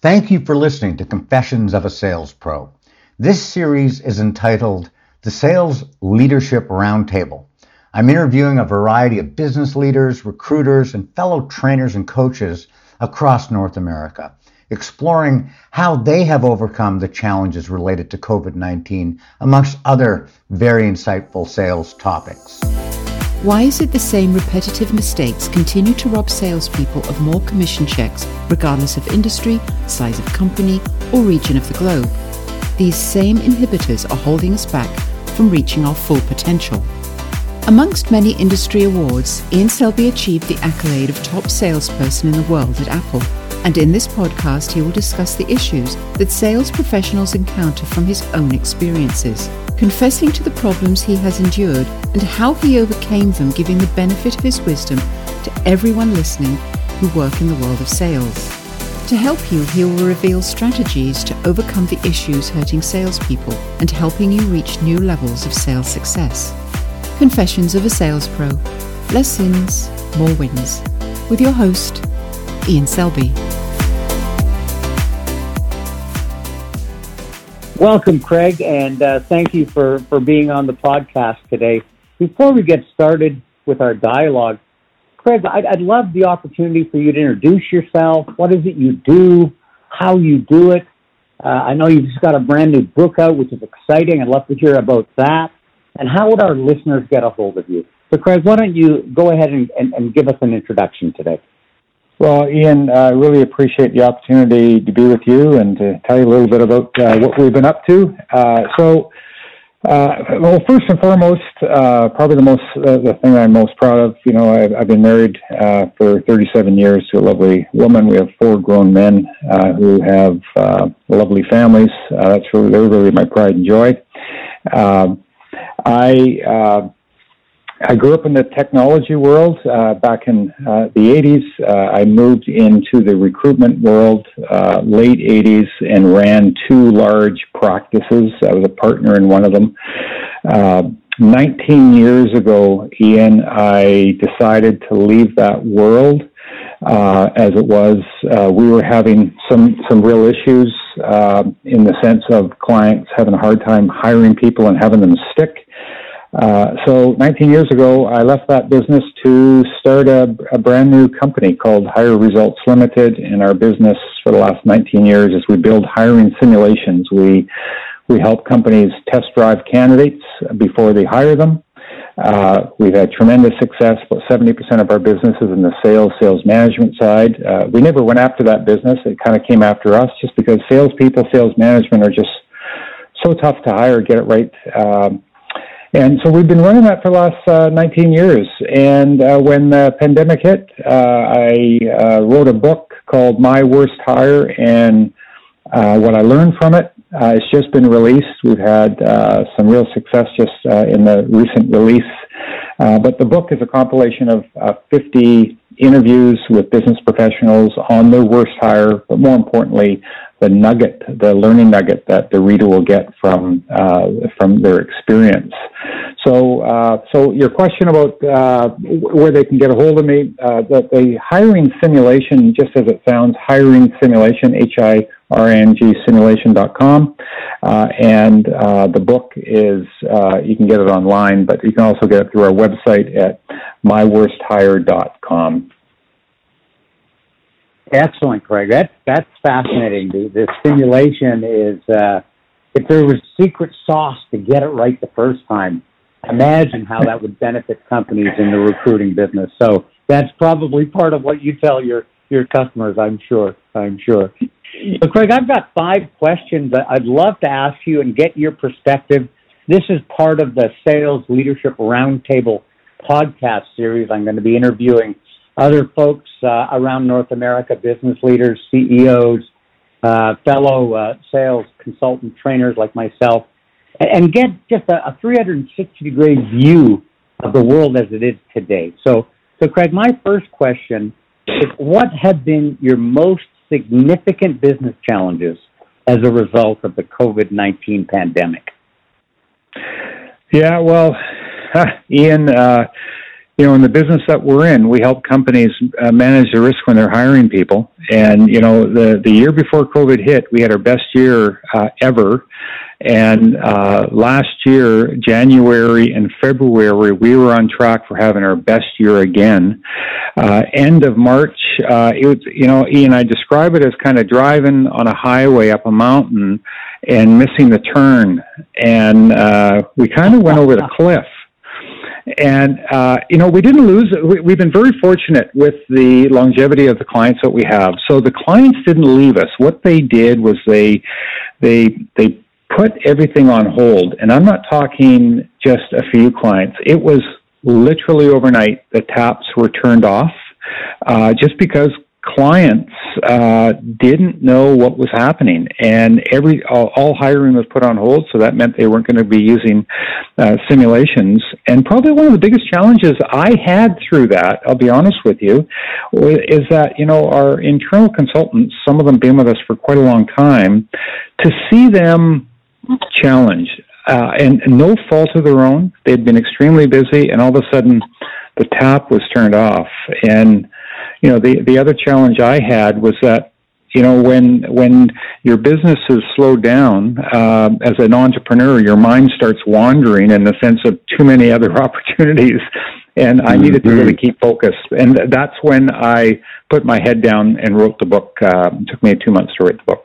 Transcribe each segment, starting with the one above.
Thank you for listening to Confessions of a Sales Pro. This series is entitled The Sales Leadership Roundtable. I'm interviewing a variety of business leaders, recruiters, and fellow trainers and coaches across North America, exploring how they have overcome the challenges related to COVID 19, amongst other very insightful sales topics. Why is it the same repetitive mistakes continue to rob salespeople of more commission checks, regardless of industry, size of company, or region of the globe? These same inhibitors are holding us back from reaching our full potential. Amongst many industry awards, Ian Selby achieved the accolade of top salesperson in the world at Apple. And in this podcast, he will discuss the issues that sales professionals encounter from his own experiences confessing to the problems he has endured and how he overcame them, giving the benefit of his wisdom to everyone listening who work in the world of sales. To help you, he will reveal strategies to overcome the issues hurting salespeople and helping you reach new levels of sales success. Confessions of a Sales Pro Less sins, more wins. With your host, Ian Selby. Welcome, Craig, and uh, thank you for, for being on the podcast today. Before we get started with our dialogue, Craig, I'd, I'd love the opportunity for you to introduce yourself. What is it you do? How you do it? Uh, I know you've just got a brand new book out, which is exciting. I'd love to hear about that. And how would our listeners get a hold of you? So, Craig, why don't you go ahead and, and, and give us an introduction today? Well, Ian, I uh, really appreciate the opportunity to be with you and to tell you a little bit about uh, what we've been up to. Uh, so, uh, well, first and foremost, uh, probably the most uh, the thing I'm most proud of. You know, I've, I've been married for 37 years to a lovely woman. We have four grown men who have lovely families. that's really, they're really my pride and joy. Um, I I grew up in the technology world uh, back in uh, the 80s. Uh, I moved into the recruitment world uh, late 80s and ran two large practices. I was a partner in one of them. Uh, 19 years ago, Ian, I decided to leave that world uh, as it was. we were having some, some real issues in the sense of clients having a hard time hiring people and having them stick. Uh, so 19 years ago, I left that business to start a, a, brand new company called Hire Results Limited. And our business for the last 19 years is we build hiring simulations. We we help companies test drive candidates before they hire them. Uh, we've had tremendous success. About 70% of our business is in the sales, sales management side. Uh, we never went after that business. It kind of came after us just because salespeople, sales management are just so tough to hire, get it right. Um, and so we've been running that for the last uh, 19 years. And uh, when the pandemic hit, uh, I uh, wrote a book called My Worst Hire, and uh, what I learned from it. Uh, it's just been released. We've had some real success just in the recent release. but the book is a compilation of 50 interviews with business professionals on their worst hire, but more importantly, the nugget, the learning nugget that the reader will get from uh, from their experience. So, uh, so your question about uh, where they can get a hold of me, uh, the, the hiring simulation, just as it sounds, hiring simulation, H I R N G simulation.com, uh, and uh, the book is you can get it online, but you can also get it through our website at myworsthire.com. Excellent, Craig. That that's fascinating. The, the simulation is uh, if there was secret sauce to get it right the first time. Imagine how that would benefit companies in the recruiting business. So that's probably part of what you tell your your customers. I'm sure. I'm sure. So, Craig, I've got five questions that I'd love to ask you and get your perspective. This is part of the Sales Leadership Roundtable podcast series. I'm going to be interviewing other folks uh, around North America, business leaders, CEOs, uh, fellow uh, sales consultant trainers like myself, and, and get just a, a 360 degree view of the world as it is today. So, so Craig, my first question is what have been your most significant business challenges as a result of the COVID 19 pandemic? Yeah, well, Ian, uh, you know, in the business that we're in, we help companies uh, manage the risk when they're hiring people. And you know, the the year before COVID hit, we had our best year uh, ever. And uh, last year, January and February, we were on track for having our best year again. Uh, end of March, uh, it was, you know, Ian, I describe it as kind of driving on a highway up a mountain and missing the turn. And uh, we kind of went over the cliff and, uh, you know, we didn't lose, we, have been very fortunate with the longevity of the clients that we have. So the clients didn't leave us. What they did was they, they, they put everything on hold. And I'm not talking just a few clients. It was literally overnight the taps were turned off uh, just because clients uh, didn't know what was happening, and every all, all, hiring was put on hold. So that meant they weren't going to be using uh, simulations. And probably one of the biggest challenges I had through that, I'll be honest with you, is that you know our internal consultants, some of them been with us for quite a long time, to see them challenged. Uh, and, and no fault of their own. They'd been extremely busy, and all of a sudden, the tap was turned off. And you know, the the other challenge I had was that you know when when your business is slowed down uh, as an entrepreneur, your mind starts wandering in the sense of too many other opportunities. And I needed to really keep focused, and that's when I put my head down and wrote the book. Uh, it took me two months to write the book.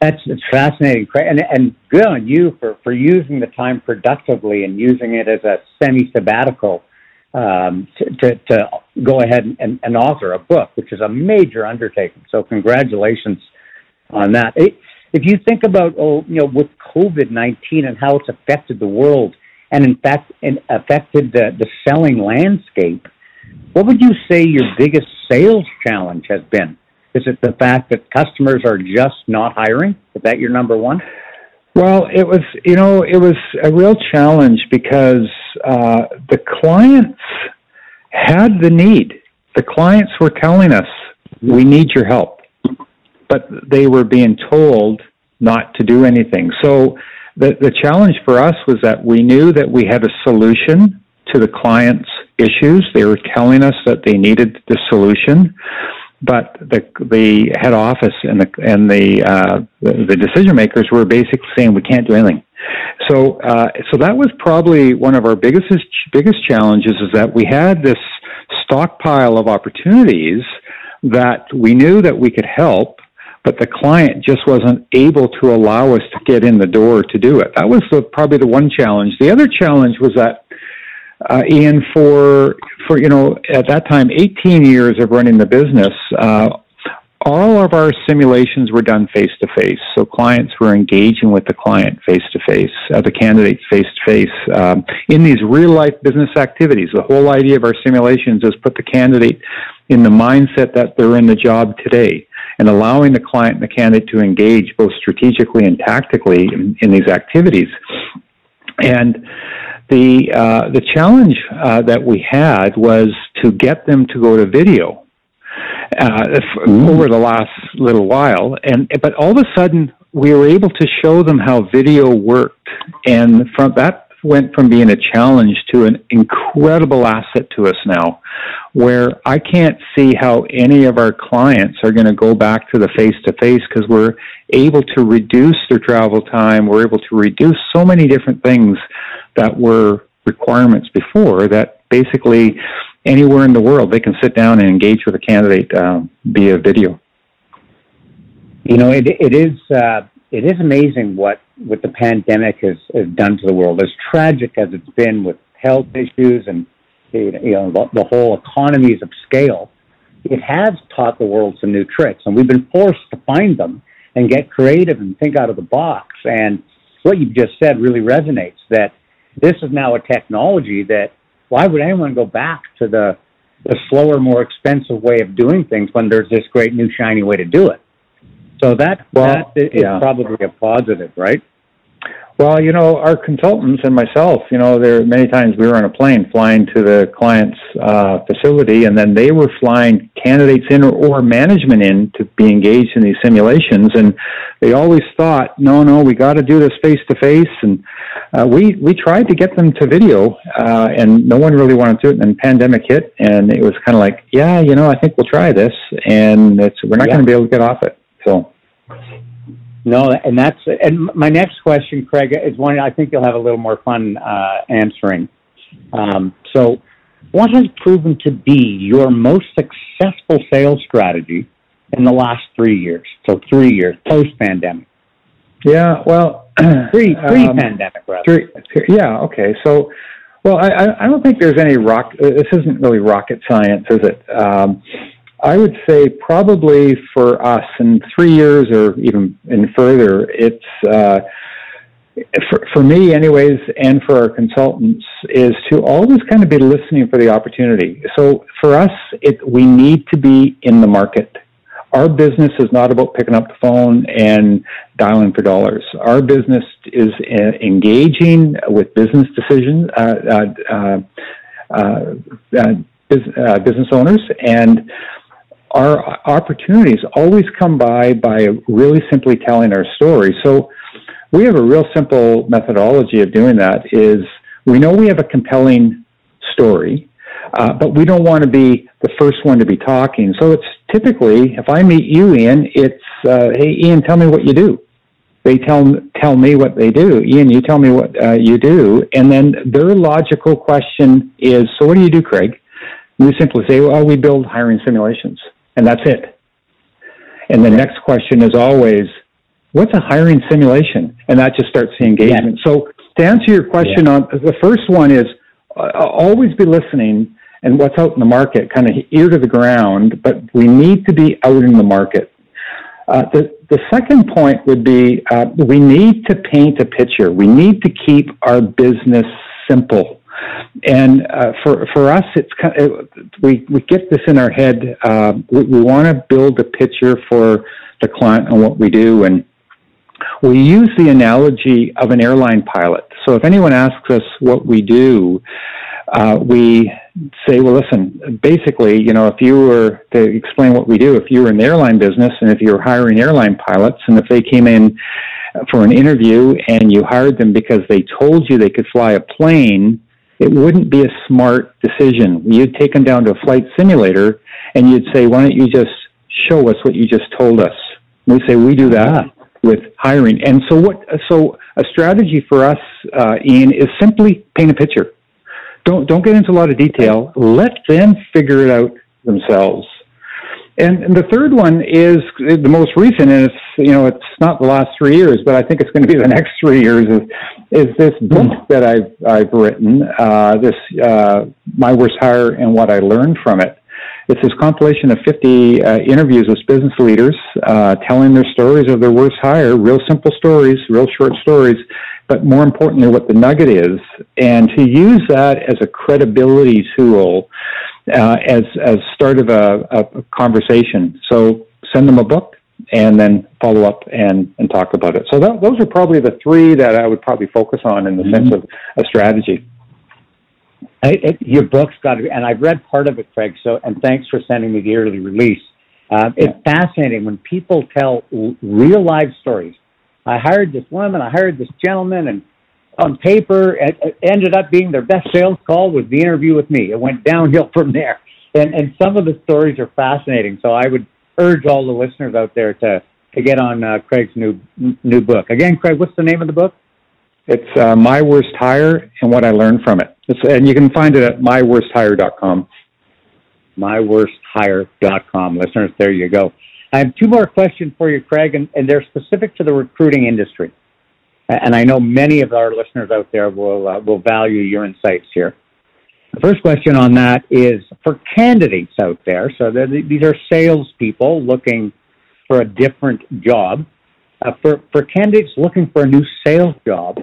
That's it's fascinating, and and good on you for for using the time productively and using it as a semi sabbatical um, to, to, to, go ahead and, and, author a book, which is a major undertaking. So congratulations on that. It, if you think about, oh, you know, with COVID nineteen and how it's affected the world, and in fact, and affected the, the selling landscape, what would you say your biggest sales challenge has been? Is it the fact that customers are just not hiring? Is that your number one? Well, it was, you know, it was a real challenge because uh, the clients had the need. The clients were telling us, we need your help. But they were being told not to do anything. So the, the challenge for us was that we knew that we had a solution to the client's issues. They were telling us that they needed the solution but the the head office and the and the uh, the, the decision makers were basically saying we can't do anything. So uh, so that was probably one of our biggest biggest challenges is that we had this stockpile of opportunities that we knew that we could help, but the client just wasn't able to allow us to get in the door to do it. That was the, probably the one challenge. The other challenge was that uh, Ian, for for you know at that time, 18 years of running the business, uh, all of our simulations were done face to face. So clients were engaging with the client face to face, the candidate face to face, in these real life business activities. The whole idea of our simulations is put the candidate in the mindset that they're in the job today and allowing the client and the candidate to engage both strategically and tactically in, in these activities. And the uh, the challenge uh, that we had was to get them to go to video uh, mm. over the last little while, and but all of a sudden we were able to show them how video worked, and from that went from being a challenge to an incredible asset to us now, where I can't see how any of our clients are going to go back to the face to face because we're able to reduce their travel time, we're able to reduce so many different things that were requirements before that basically anywhere in the world they can sit down and engage with a candidate um, via video. You know, it, it is uh, it is amazing what what the pandemic has, has done to the world. As tragic as it's been with health issues and you know the, the whole economies of scale, it has taught the world some new tricks, and we've been forced to find them and get creative and think out of the box. And what you've just said really resonates. That this is now a technology that why would anyone go back to the the slower, more expensive way of doing things when there's this great new shiny way to do it? So that well, that is yeah. probably a positive, right? Well, you know, our consultants and myself, you know, there many times we were on a plane flying to the client's uh, facility, and then they were flying candidates in or, or management in to be engaged in these simulations, and they always thought, no, no, we got to do this face to face, and uh, we we tried to get them to video, uh, and no one really wanted to. And then pandemic hit, and it was kind of like, yeah, you know, I think we'll try this, and it's we're not yeah. going to be able to get off it. So. No, and that's and my next question, Craig, is one I think you'll have a little more fun uh, answering. Um, so, what has proven to be your most successful sales strategy in the last three years? So, three years post pandemic. Yeah, well, pre pre pandemic, um, rather. yeah, okay. So, well, I I don't think there's any rock. This isn't really rocket science, is it? Um, I would say probably for us in three years or even in further, it's uh, for, for me, anyways, and for our consultants, is to always kind of be listening for the opportunity. So for us, it we need to be in the market. Our business is not about picking up the phone and dialing for dollars. Our business is uh, engaging with business decisions, uh, uh, uh, uh business owners, and our opportunities always come by by really simply telling our story. So we have a real simple methodology of doing that is we know we have a compelling story, uh, but we don't want to be the first one to be talking. So it's typically, if I meet you, Ian, it's, uh, hey, Ian, tell me what you do. They tell tell me what they do. Ian, you tell me what uh, you do, and then their logical question is, so what do you do, Craig? we simply say, well, we build hiring simulations and that's it. And the next question is always, what's a hiring simulation? And that just starts the engagement. Yeah. So to answer your question yeah. on the first one is uh, always be listening and what's out in the market, kind of ear to the ground, but we need to be out in the market. Uh, the, the second point would be uh, we need to paint a picture. We need to keep our business simple. And uh, for for us, it's kind of, we we get this in our head. Uh, we, we want to build a picture for the client and what we do, and we use the analogy of an airline pilot. So if anyone asks us what we do, uh, we say, well, listen, basically, you know, if you were to explain what we do, if you were in the airline business and if you were hiring airline pilots and if they came in for an interview and you hired them because they told you they could fly a plane, it wouldn't be a smart decision. You'd take them down to a flight simulator and you'd say, why don't you just show us what you just told us? we say, we do that with hiring. And so what, so a strategy for us, uh, Ian, is simply paint a picture. Don't, don't get into a lot of detail. Let them figure it out themselves. And, the third one is the most recent, and it's you know it's not the last three years, but I think it's going to be the next three years. Is is this book hmm. that I've I've written? Uh, this uh, my worst hire and what I learned from it. It's this compilation of 50 uh, interviews with business leaders, uh, telling their stories of their worst hire, real simple stories, real short stories, but more importantly, what the nugget is, and to use that as a credibility tool uh, as as start of a, a, conversation. So send them a book and then follow up and, and talk about it. So that, those are probably the three that I would probably focus on in the mm-hmm. sense of a strategy. It, it, your book's got to be, and I've read part of it, Craig. So, and thanks for sending me the early release. Uh, it's yeah. fascinating when people tell real life stories. I hired this woman, I hired this gentleman, and on paper, it, ended up being their best sales call was the interview with me. It went downhill from there. And, and some of the stories are fascinating. So I would urge all the listeners out there to, to get on uh, Craig's new, new book. Again, Craig, what's the name of the book? It's uh, My Worst Hire and What I Learned from It. It's, and you can find it at myworsthire.com. Myworsthire.com. Listeners, there you go. I have two more questions for you, Craig, and, and they're specific to the recruiting industry and I know many of our listeners out there will uh, will value your insights here. The first question on that is for candidates out there. So these are salespeople looking for a different job. Uh, for for candidates looking for a new sales job,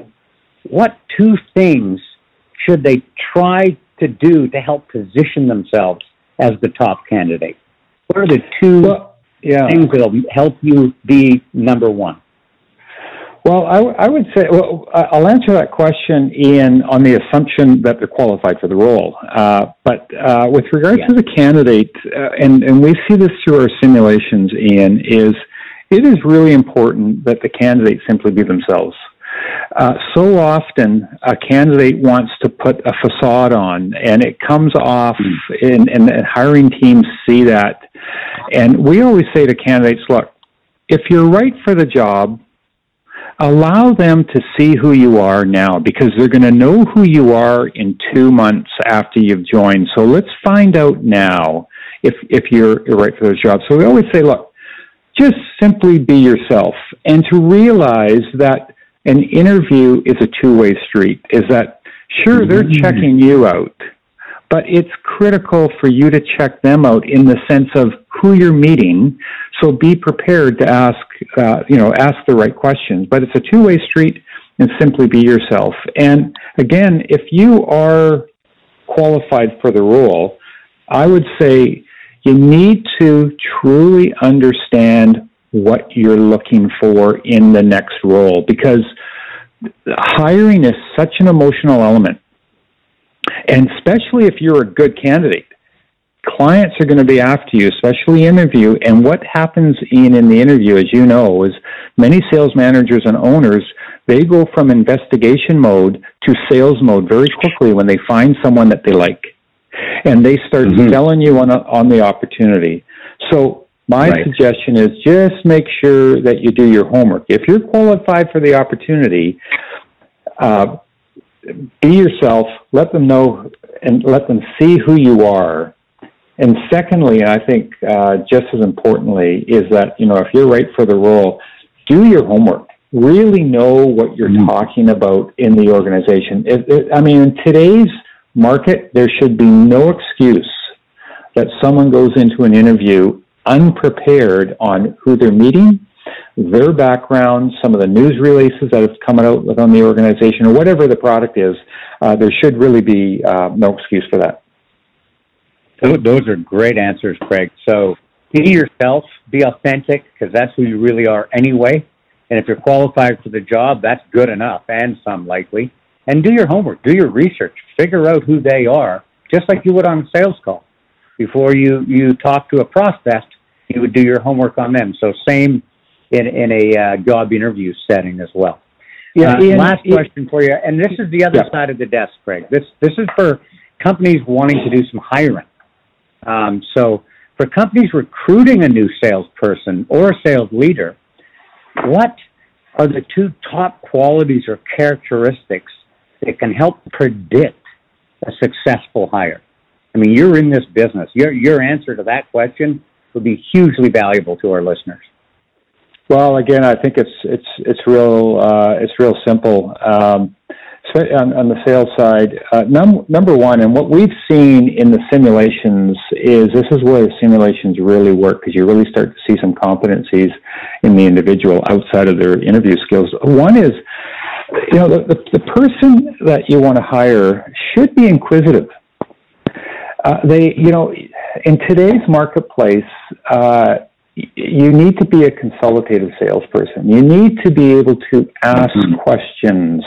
what two things should they try to do to help position themselves as the top candidate? What are the two well, yeah. things that'll help you be number one? Well, I, I would say, well, I'll answer that question, Ian, on the assumption that they're qualified for the role. Uh, but uh, with regard yeah. to the candidate, uh, and, and we see this through our simulations, Ian, is it is really important that the candidate simply be themselves. Uh, so often, a candidate wants to put a facade on, and it comes off, and, and hiring teams see that. And we always say to candidates, look, if you're right for the job, allow them to see who you are now because they're going to know who you are in two months after you've joined. So let's find out now if, if you're, you're right for those jobs. So we always say, look, just simply be yourself and to realize that an interview is a two-way street is that sure they're mm-hmm. checking you out but it's critical for you to check them out in the sense of who you're meeting. So be prepared to ask, uh, you know, ask the right questions. But it's a two-way street, and simply be yourself. And again, if you are qualified for the role, I would say you need to truly understand what you're looking for in the next role because hiring is such an emotional element and especially if you're a good candidate, clients are going to be after you, especially interview. And what happens in, in the interview, as you know, is many sales managers and owners, they go from investigation mode to sales mode very quickly when they find someone that they like. And they start mm-hmm. selling you on, a, on the opportunity. So my right. suggestion is just make sure that you do your homework. If you're qualified for the opportunity, uh, be yourself, let them know and let them see who you are. And secondly, and I think uh, just as importantly, is that, you know, if you're right for the role, do your homework. Really know what you're mm-hmm. talking about in the organization. It, it, I mean, in today's market, there should be no excuse that someone goes into an interview unprepared on who they're meeting their background, some of the news releases that have come out within the organization, or whatever the product is, uh, there should really be uh, no excuse for that. Those are great answers, Craig. So be yourself, be authentic, because that's who you really are anyway. And if you're qualified for the job, that's good enough, and some likely. And do your homework, do your research, figure out who they are, just like you would on a sales call. Before you you talk to a prospect, you would do your homework on them. So same in, in a uh, job interview setting as well. Yeah. Uh, Ian, last Ian, question for you, and this is the other yeah. side of the desk, Craig. This this is for companies wanting to do some hiring. Um, so for companies recruiting a new salesperson or a sales leader, what are the two top qualities or characteristics that can help predict a successful hire? I mean, you're in this business. Your your answer to that question would be hugely valuable to our listeners. Well, again, I think it's it's it's real uh, it's real simple. Um, on, on, the sales side, uh, num- number one, and what we've seen in the simulations is this is where the simulations really work because you really start to see some competencies in the individual outside of their interview skills. One is, you know, the, the, the person that you want to hire should be inquisitive. Uh, they, you know, in today's marketplace, uh, you need to be a consultative salesperson. You need to be able to ask mm-hmm. questions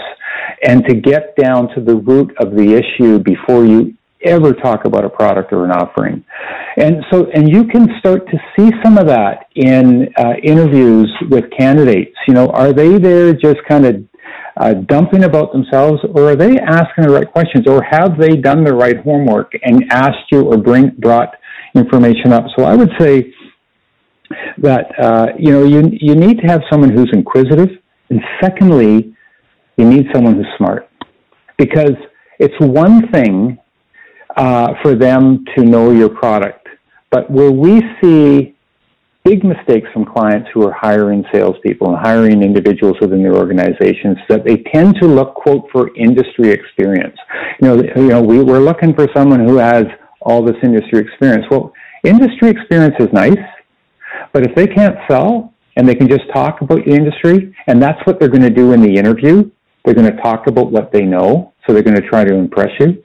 and to get down to the root of the issue before you ever talk about a product or an offering. And so, and you can start to see some of that in uh, interviews with candidates. You know, are they there just kind of uh, dumping about themselves, or are they asking the right questions, or have they done the right homework and asked you or bring brought information up? So I would say that uh, you know you you need to have someone who's inquisitive, and secondly, you need someone who's smart, because it's one thing uh, for them to know your product, but where we see big mistakes from clients who are hiring salespeople and hiring individuals within their organizations that they tend to look quote for industry experience. You know, you know, we, we're looking for someone who has all this industry experience. Well, industry experience is nice but if they can't sell and they can just talk about the industry, and that's what they're going to do in the interview, they're going to talk about what they know, so they're going to try to impress you.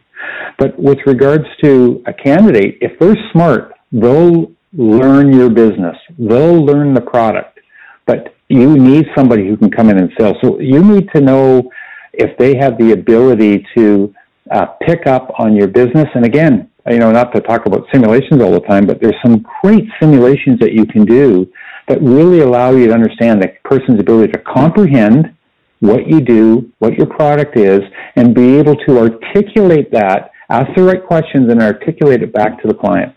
But with regards to a candidate, if they're smart, they'll learn your business, they'll learn the product. but you need somebody who can come in and sell. So you need to know if they have the ability to uh, pick up on your business. And again, you know, not to talk about simulations all the time, but there's some great simulations that you can do that really allow you to understand the person's ability to comprehend what you do, what your product is, and be able to articulate that, ask the right questions, and articulate it back to the client.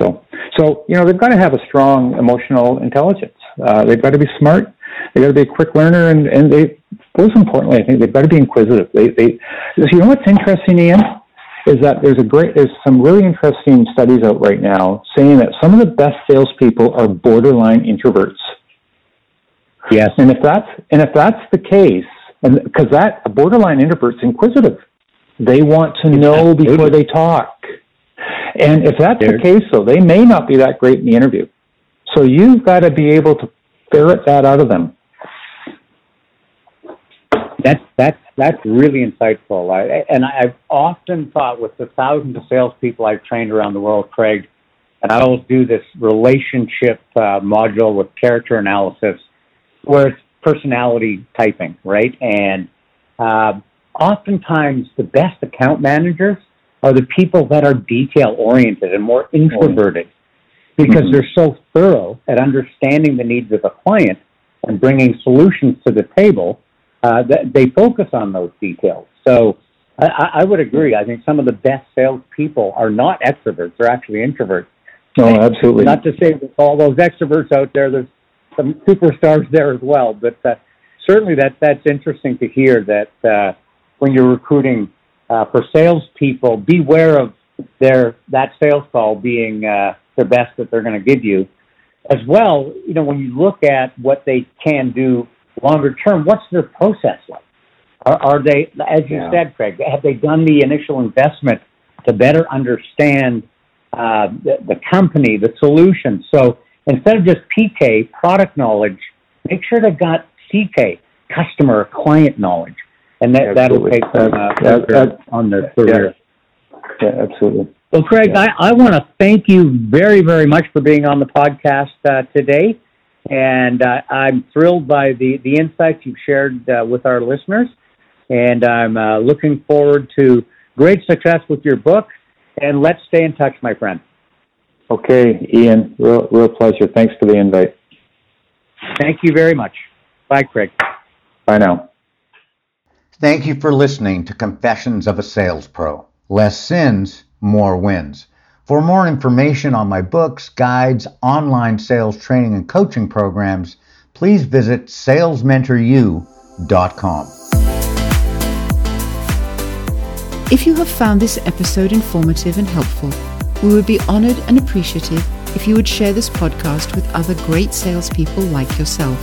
So, so you know, they've got to have a strong emotional intelligence. Uh, they've got to be smart. They've got to be a quick learner, and, and they, most importantly, I think they've got to be inquisitive. They, they, you know what's interesting, Ian, is that there's a great, there's some really interesting studies out right now saying that some of the best salespeople are borderline introverts. Yes. And if that's and if that's the case, and because that a borderline introvert's inquisitive, they want to know before they talk. And if that's the case, though, they may not be that great in the interview. So you've got to be able to ferret that out of them. That's that's that's really insightful. I, and I've often thought with the thousands of salespeople I've trained around the world, Craig, and I always do this relationship uh, module with character analysis, where it's personality typing, right? And uh, oftentimes the best account managers are the people that are detail oriented and more introverted because mm-hmm. they're so thorough at understanding the needs of a client and bringing solutions to the table uh, they focus on those details. So I, I would agree. I think some of the best salespeople are not extroverts; they're actually introverts. No, absolutely. Not to say that all those extroverts out there, there's some superstars there as well, but uh, certainly that that's interesting to hear that uh, when you're recruiting uh, for salespeople, beware of their that sales call being uh, the best that they're going to give you. As well, you know, when you look at what they can do longer term, what's their process like? Are, are they, as you yeah. said, Craig, have they done the initial investment to better understand uh, the, the company, the solution? So instead of just PK, product knowledge, make sure they've got CK, customer client knowledge, and that that'll take them uh, on their career. Yeah, yeah absolutely. Well, Craig, yeah. I, I want to thank you very, very much for being on the podcast uh, today. And uh, I'm thrilled by the, the insights you've shared uh, with our listeners. And I'm uh, looking forward to great success with your book. And let's stay in touch, my friend. Okay, Ian, real, real pleasure. Thanks for the invite. Thank you very much. Bye, Craig. Bye now. Thank you for listening to Confessions of a Sales Pro. Less sins, more wins. For more information on my books, guides, online sales training, and coaching programs, please visit salesmentoru.com. If you have found this episode informative and helpful, we would be honored and appreciative if you would share this podcast with other great salespeople like yourself.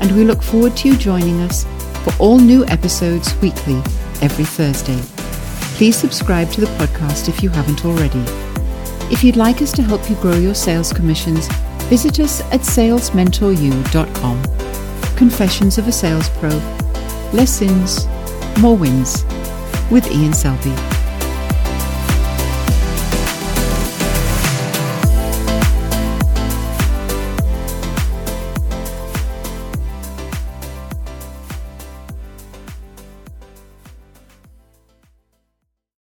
And we look forward to you joining us for all new episodes weekly every Thursday. Please subscribe to the podcast if you haven't already. If you'd like us to help you grow your sales commissions, visit us at salesmentoru.com. Confessions of a Sales Pro. Less sins, more wins. With Ian Selby.